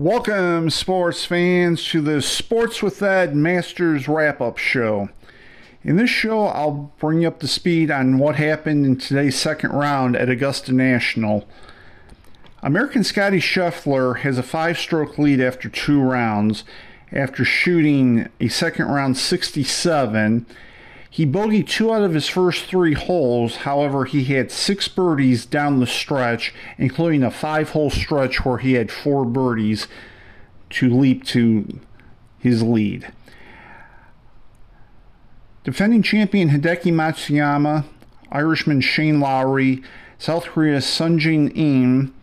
Welcome, sports fans, to the Sports with Ed Masters wrap up show. In this show, I'll bring you up to speed on what happened in today's second round at Augusta National. American Scotty Scheffler has a five stroke lead after two rounds after shooting a second round 67 he bogeyed two out of his first three holes. However, he had six birdies down the stretch, including a five hole stretch where he had four birdies to leap to his lead. Defending champion Hideki Matsuyama, Irishman Shane Lowry, South Korea's Sungjae Im,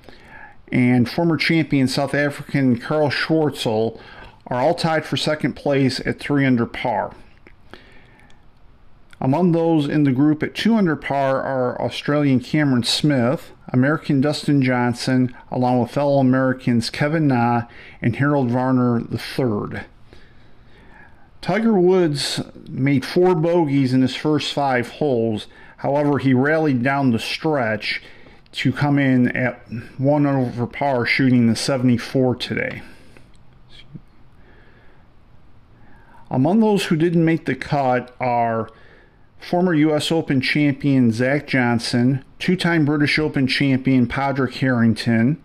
and former champion South African Charl Schwartzel are all tied for second place at 3 under par. Among those in the group at 2 under par are Australian Cameron Smith, American Dustin Johnson, along with fellow Americans Kevin Na and Harold Varner III. Tiger Woods made four bogeys in his first five holes. However, he rallied down the stretch to come in at one over par, shooting the 74 today. Among those who didn't make the cut are former U.S. Open champion Zach Johnson, two time British Open champion Padraig Harrington,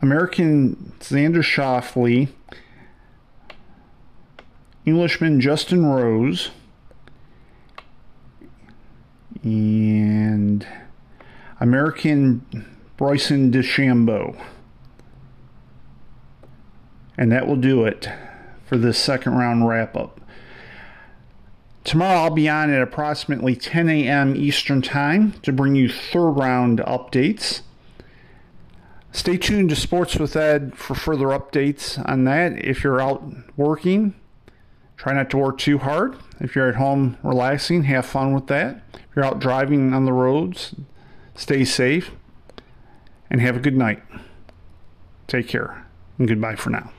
American Xander Schauffele, Englishman Justin Rose, and American Bryson DeChambeau. And that will do it for this second round wrap up. Tomorrow I'll be on at approximately 10 a.m. Eastern Time to bring you third round updates. Stay tuned to Sports with Ed for further updates on that. If you're out working, try not to work too hard. If you're at home relaxing, have fun with that. If you're out driving on the roads, stay safe and have a good night. Take care and goodbye for now.